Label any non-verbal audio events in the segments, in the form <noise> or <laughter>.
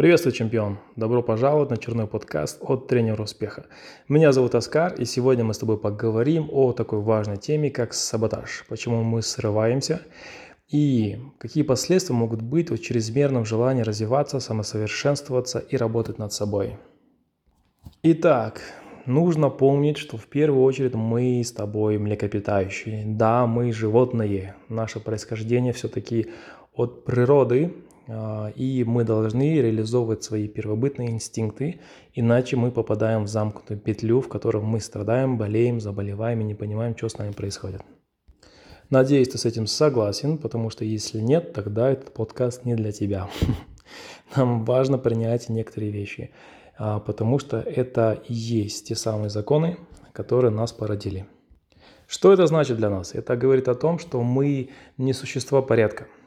Приветствую, чемпион! Добро пожаловать на черный подкаст от тренера успеха. Меня зовут Оскар, и сегодня мы с тобой поговорим о такой важной теме, как саботаж. Почему мы срываемся и какие последствия могут быть от чрезмерного желания развиваться, самосовершенствоваться и работать над собой. Итак, нужно помнить, что в первую очередь мы с тобой млекопитающие. Да, мы животные. Наше происхождение все-таки от природы, и мы должны реализовывать свои первобытные инстинкты, иначе мы попадаем в замкнутую петлю, в которой мы страдаем, болеем, заболеваем и не понимаем, что с нами происходит. Надеюсь, ты с этим согласен, потому что если нет, тогда этот подкаст не для тебя. <laughs> Нам важно принять некоторые вещи, а, потому что это и есть те самые законы, которые нас породили. Что это значит для нас? Это говорит о том, что мы не существа порядка – а,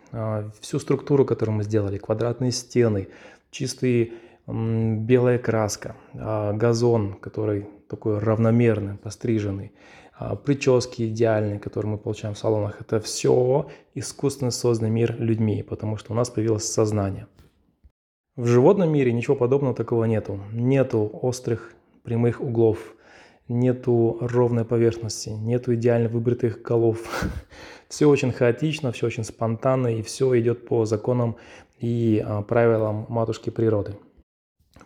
всю структуру, которую мы сделали, квадратные стены, чистые белая краска, а, газон, который такой равномерный, постриженный, а, прически идеальные, которые мы получаем в салонах, это все искусственно созданный мир людьми, потому что у нас появилось сознание. В животном мире ничего подобного такого нету. Нету острых прямых углов, нету ровной поверхности, нету идеально выбритых голов. <laughs> Все очень хаотично, все очень спонтанно, и все идет по законам и а, правилам матушки природы.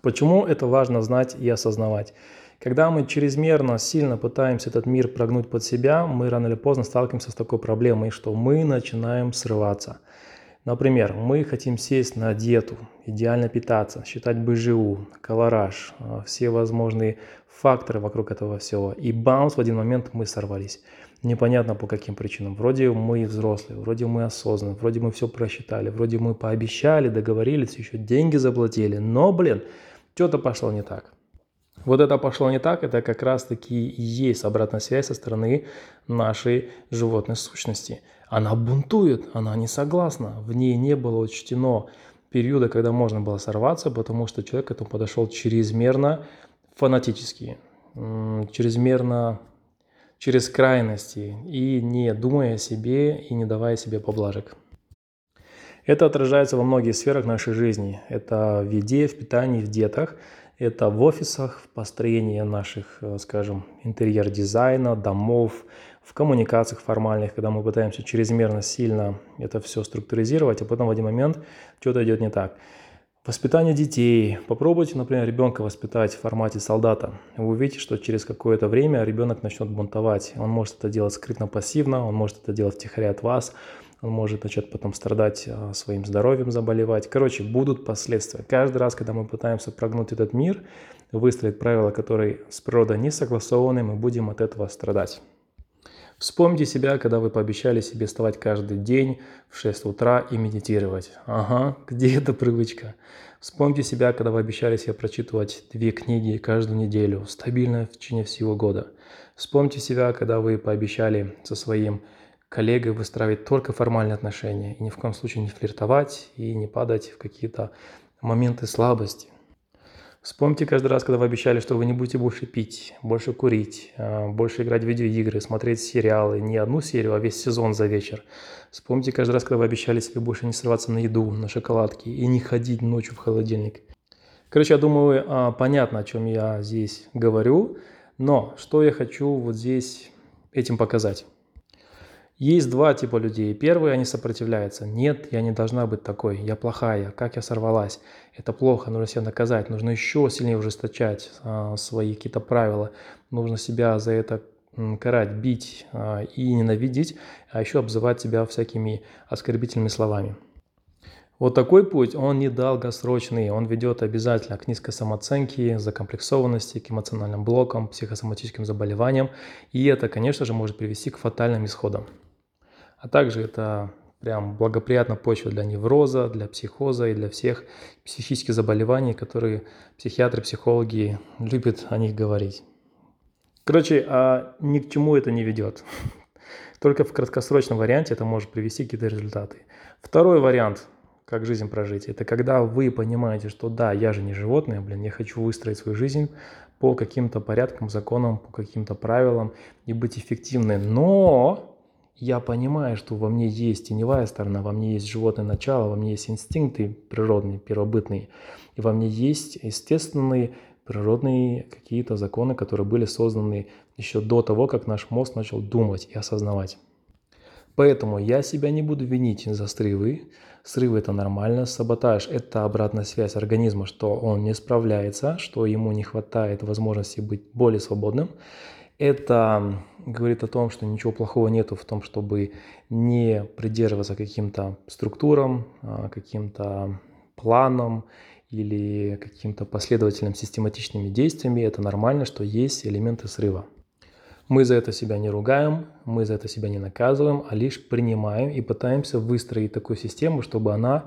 Почему это важно знать и осознавать? Когда мы чрезмерно сильно пытаемся этот мир прогнуть под себя, мы рано или поздно сталкиваемся с такой проблемой, что мы начинаем срываться. Например, мы хотим сесть на диету, идеально питаться, считать БЖУ, колораж, а, все возможные факторы вокруг этого всего. И бамс, в один момент мы сорвались. Непонятно по каким причинам. Вроде мы взрослые, вроде мы осознанные, вроде мы все просчитали, вроде мы пообещали, договорились, еще деньги заплатили. Но, блин, что-то пошло не так. Вот это пошло не так, это как раз-таки есть обратная связь со стороны нашей животной сущности. Она бунтует, она не согласна, в ней не было учтено периода, когда можно было сорваться, потому что человек к этому подошел чрезмерно фанатически, чрезмерно через крайности и не думая о себе и не давая себе поблажек. Это отражается во многих сферах нашей жизни. Это в еде, в питании, в детах. Это в офисах, в построении наших, э, скажем, интерьер-дизайна, домов, в коммуникациях формальных, когда мы пытаемся чрезмерно сильно это все структуризировать, а потом в один момент что-то идет не так. Воспитание детей. Попробуйте, например, ребенка воспитать в формате солдата. Вы увидите, что через какое-то время ребенок начнет бунтовать. Он может это делать скрытно-пассивно, он может это делать втихаря от вас, он может начать потом страдать а, своим здоровьем, заболевать. Короче, будут последствия. Каждый раз, когда мы пытаемся прогнуть этот мир, выстроить правила, которые с природой не согласованы, мы будем от этого страдать. Вспомните себя, когда вы пообещали себе вставать каждый день в 6 утра и медитировать. Ага, где эта привычка? Вспомните себя, когда вы обещали себе прочитывать две книги каждую неделю, стабильно в течение всего года. Вспомните себя, когда вы пообещали со своим коллегой выстраивать только формальные отношения и ни в коем случае не флиртовать и не падать в какие-то моменты слабости. Вспомните каждый раз, когда вы обещали, что вы не будете больше пить, больше курить, а, больше играть в видеоигры, смотреть сериалы, не одну серию, а весь сезон за вечер. Вспомните каждый раз, когда вы обещали себе больше не срываться на еду, на шоколадки и не ходить ночью в холодильник. Короче, я думаю, а, понятно, о чем я здесь говорю, но что я хочу вот здесь этим показать. Есть два типа людей. Первые, они сопротивляются. Нет, я не должна быть такой. Я плохая. Как я сорвалась? Это плохо. Нужно себя наказать. Нужно еще сильнее ужесточать а, свои какие-то правила. Нужно себя за это карать, бить а, и ненавидеть, а еще обзывать себя всякими оскорбительными словами. Вот такой путь, он не долгосрочный, он ведет обязательно к низкой самооценке, закомплексованности, к эмоциональным блокам, психосоматическим заболеваниям, и это, конечно же, может привести к фатальным исходам. А также это прям благоприятно почва для невроза, для психоза и для всех психических заболеваний, которые психиатры, психологи любят о них говорить. Короче, а ни к чему это не ведет. <laughs> Только в краткосрочном варианте это может привести к какие-то результаты. Второй вариант, как жизнь прожить, это когда вы понимаете, что да, я же не животное, блин, я хочу выстроить свою жизнь по каким-то порядкам, законам, по каким-то правилам и быть эффективной, но я понимаю, что во мне есть теневая сторона, во мне есть животное начало, во мне есть инстинкты природные, первобытные, и во мне есть естественные природные какие-то законы, которые были созданы еще до того, как наш мозг начал думать и осознавать. Поэтому я себя не буду винить за срывы. Срывы – это нормально. Саботаж – это обратная связь организма, что он не справляется, что ему не хватает возможности быть более свободным. Это говорит о том, что ничего плохого нету в том, чтобы не придерживаться каким-то структурам, а, каким-то планам или каким-то последовательным систематичными действиями. Это нормально, что есть элементы срыва. Мы за это себя не ругаем, мы за это себя не наказываем, а лишь принимаем и пытаемся выстроить такую систему, чтобы она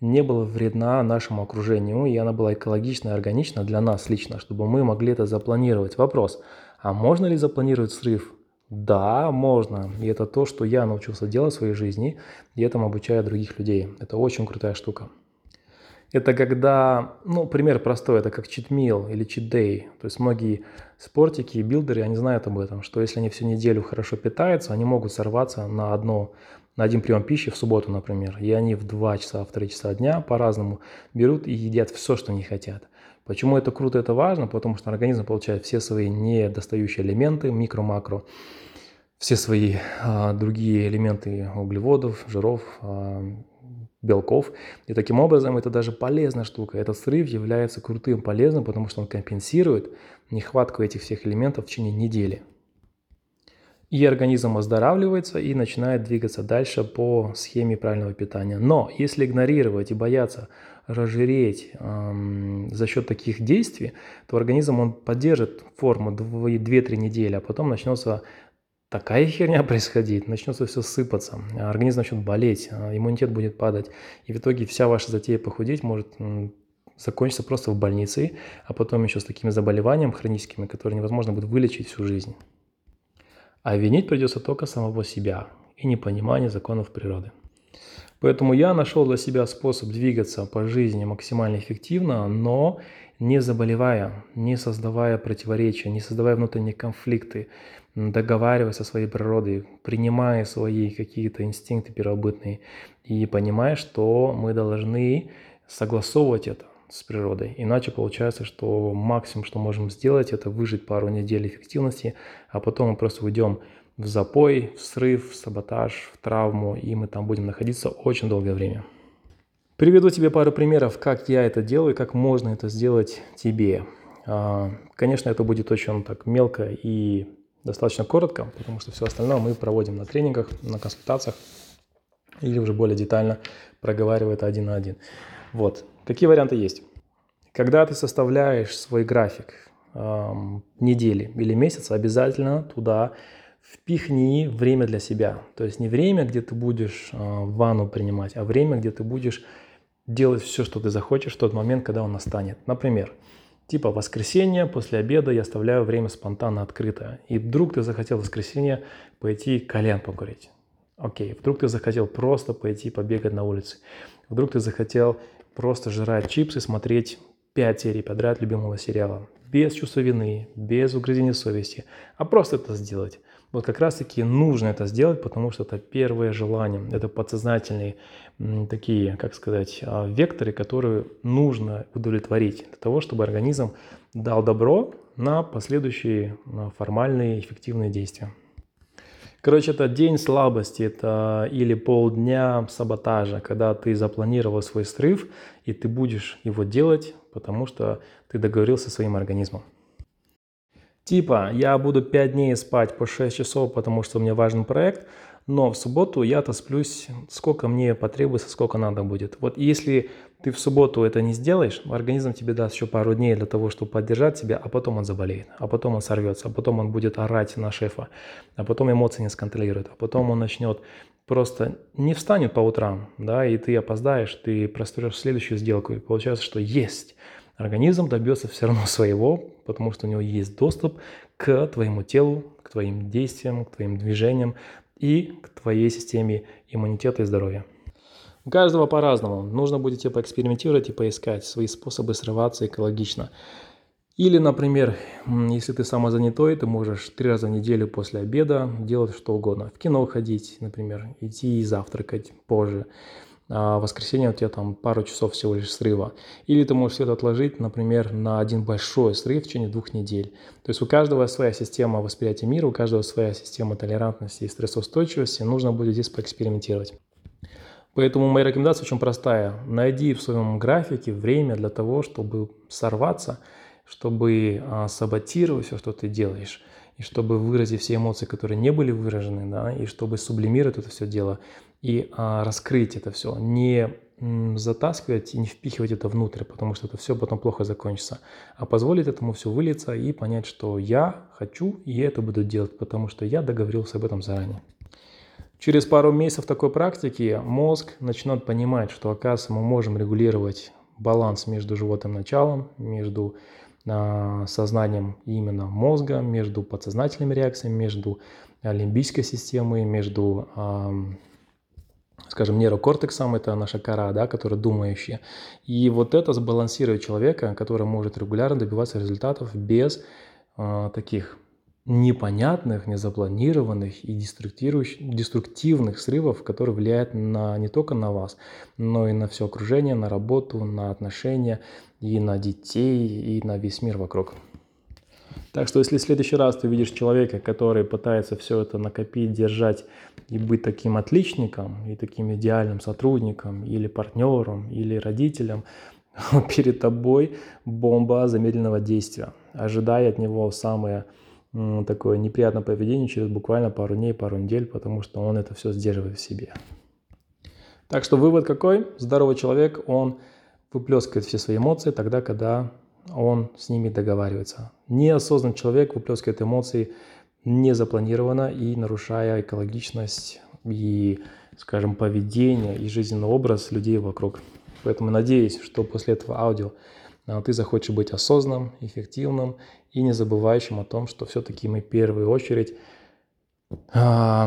не была вредна нашему окружению, и она была экологична и органична для нас лично, чтобы мы могли это запланировать. Вопрос, а можно ли запланировать срыв? Да, можно. И это то, что я научился делать в своей жизни, и этому обучаю других людей. Это очень крутая штука. Это когда, ну, пример простой, это как meal или day. То есть многие спортики и билдеры, они знают об этом, что если они всю неделю хорошо питаются, они могут сорваться на одно на один прием пищи в субботу, например, и они в 2 часа, в 3 часа дня по-разному берут и едят все, что они хотят. Почему это круто, это важно? Потому что организм получает все свои недостающие элементы, микро-макро, все свои а, другие элементы углеводов, жиров, а, белков. И таким образом это даже полезная штука. Этот срыв является крутым, полезным, потому что он компенсирует нехватку этих всех элементов в течение недели. И организм оздоравливается и начинает двигаться дальше по схеме правильного питания. Но если игнорировать и бояться разжиреть эм, за счет таких действий, то организм он поддержит форму 2-3 недели, а потом начнется такая херня <laughs> происходить, начнется все сыпаться, организм начнет болеть, а иммунитет будет падать, и в итоге вся ваша затея похудеть может закончиться просто в больнице, а потом еще с такими заболеваниями хроническими, которые невозможно будет вылечить всю жизнь. А винить придется только самого себя и непонимание законов природы. Поэтому я нашел для себя способ двигаться по жизни максимально эффективно, но не заболевая, не создавая противоречия, не создавая внутренние конфликты, договариваясь со своей природой, принимая свои какие-то инстинкты первобытные и понимая, что мы должны согласовывать это с природой. Иначе получается, что максимум, что можем сделать, это выжить пару недель эффективности, а потом мы просто уйдем в запой, в срыв, в саботаж, в травму, и мы там будем находиться очень долгое время. Приведу тебе пару примеров, как я это делаю, как можно это сделать тебе. А, конечно, это будет очень так мелко и достаточно коротко, потому что все остальное мы проводим на тренингах, на консультациях или уже более детально проговаривая это один на один. Вот. Какие варианты есть? Когда ты составляешь свой график эм, недели или месяца, обязательно туда впихни время для себя. То есть не время, где ты будешь э, ванну принимать, а время, где ты будешь делать все, что ты захочешь в тот момент, когда он настанет. Например, типа воскресенье, после обеда я оставляю время спонтанно открытое. И вдруг ты захотел в воскресенье пойти колен покурить. Окей, вдруг ты захотел просто пойти побегать на улице. Вдруг ты захотел просто жрать чипсы, смотреть 5 серий подряд любимого сериала. Без чувства вины, без угрызения совести, а просто это сделать. Вот как раз-таки нужно это сделать, потому что это первое желание, это подсознательные такие, как сказать, а, векторы, которые нужно удовлетворить для того, чтобы организм дал добро на последующие формальные эффективные действия. Короче, это день слабости, это или полдня саботажа, когда ты запланировал свой срыв, и ты будешь его делать, потому что ты договорился со своим организмом. Типа, я буду 5 дней спать по 6 часов, потому что у меня важный проект, но в субботу я-то сплюсь, сколько мне потребуется, сколько надо будет. Вот если ты в субботу это не сделаешь, организм тебе даст еще пару дней для того, чтобы поддержать тебя, а потом он заболеет, а потом он сорвется, а потом он будет орать на шефа, а потом эмоции не сконтролирует, а потом он начнет просто не встанет по утрам, да, и ты опоздаешь, ты простроишь следующую сделку, и получается, что есть – организм добьется все равно своего, потому что у него есть доступ к твоему телу, к твоим действиям, к твоим движениям и к твоей системе иммунитета и здоровья. У каждого по-разному. Нужно будет поэкспериментировать и поискать свои способы срываться экологично. Или, например, если ты самозанятой, ты можешь три раза в неделю после обеда делать что угодно. В кино ходить, например, идти завтракать позже. А в воскресенье у тебя там пару часов всего лишь срыва. Или ты можешь все это отложить, например, на один большой срыв в течение двух недель. То есть у каждого своя система восприятия мира, у каждого своя система толерантности и стрессоустойчивости. Нужно будет здесь поэкспериментировать. Поэтому моя рекомендация очень простая. Найди в своем графике время для того, чтобы сорваться – чтобы а, саботировать все, что ты делаешь, и чтобы выразить все эмоции, которые не были выражены, да, и чтобы сублимировать это все дело и а, раскрыть это все, не затаскивать и не впихивать это внутрь, потому что это все потом плохо закончится, а позволить этому все вылиться и понять, что я хочу и это буду делать, потому что я договорился об этом заранее. Через пару месяцев такой практики мозг начнет понимать, что, оказывается, мы можем регулировать баланс между животным началом, между сознанием именно мозга, между подсознательными реакциями, между лимбической системой, между, скажем, нейрокортексом, это наша кора, да, которая думающая. И вот это сбалансирует человека, который может регулярно добиваться результатов без а, таких непонятных, незапланированных и деструктивных срывов, которые влияют на, не только на вас, но и на все окружение, на работу, на отношения, и на детей, и на весь мир вокруг. Так что если в следующий раз ты видишь человека, который пытается все это накопить, держать и быть таким отличником, и таким идеальным сотрудником, или партнером, или родителем, <laughs> перед тобой бомба замедленного действия. Ожидай от него самое такое неприятное поведение через буквально пару дней, пару недель, потому что он это все сдерживает в себе. Так что вывод какой? Здоровый человек, он выплескивает все свои эмоции тогда, когда он с ними договаривается. Неосознанный человек выплескивает эмоции незапланированно и нарушая экологичность и, скажем, поведение и жизненный образ людей вокруг. Поэтому надеюсь, что после этого аудио ты захочешь быть осознанным, эффективным и не забывающим о том, что все-таки мы в первую очередь э,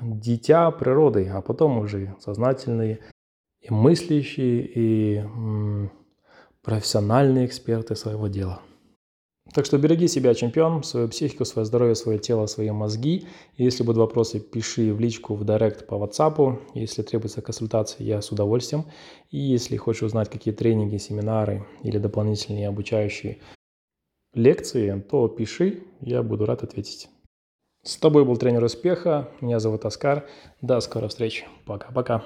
дитя природы, а потом уже сознательные и мыслящие, и м, профессиональные эксперты своего дела. Так что береги себя, чемпион, свою психику, свое здоровье, свое тело, свои мозги. Если будут вопросы, пиши в личку, в директ по WhatsApp. Если требуется консультация, я с удовольствием. И если хочешь узнать, какие тренинги, семинары или дополнительные обучающие лекции, то пиши, я буду рад ответить. С тобой был тренер успеха, меня зовут Оскар. До скорой встречи. Пока-пока.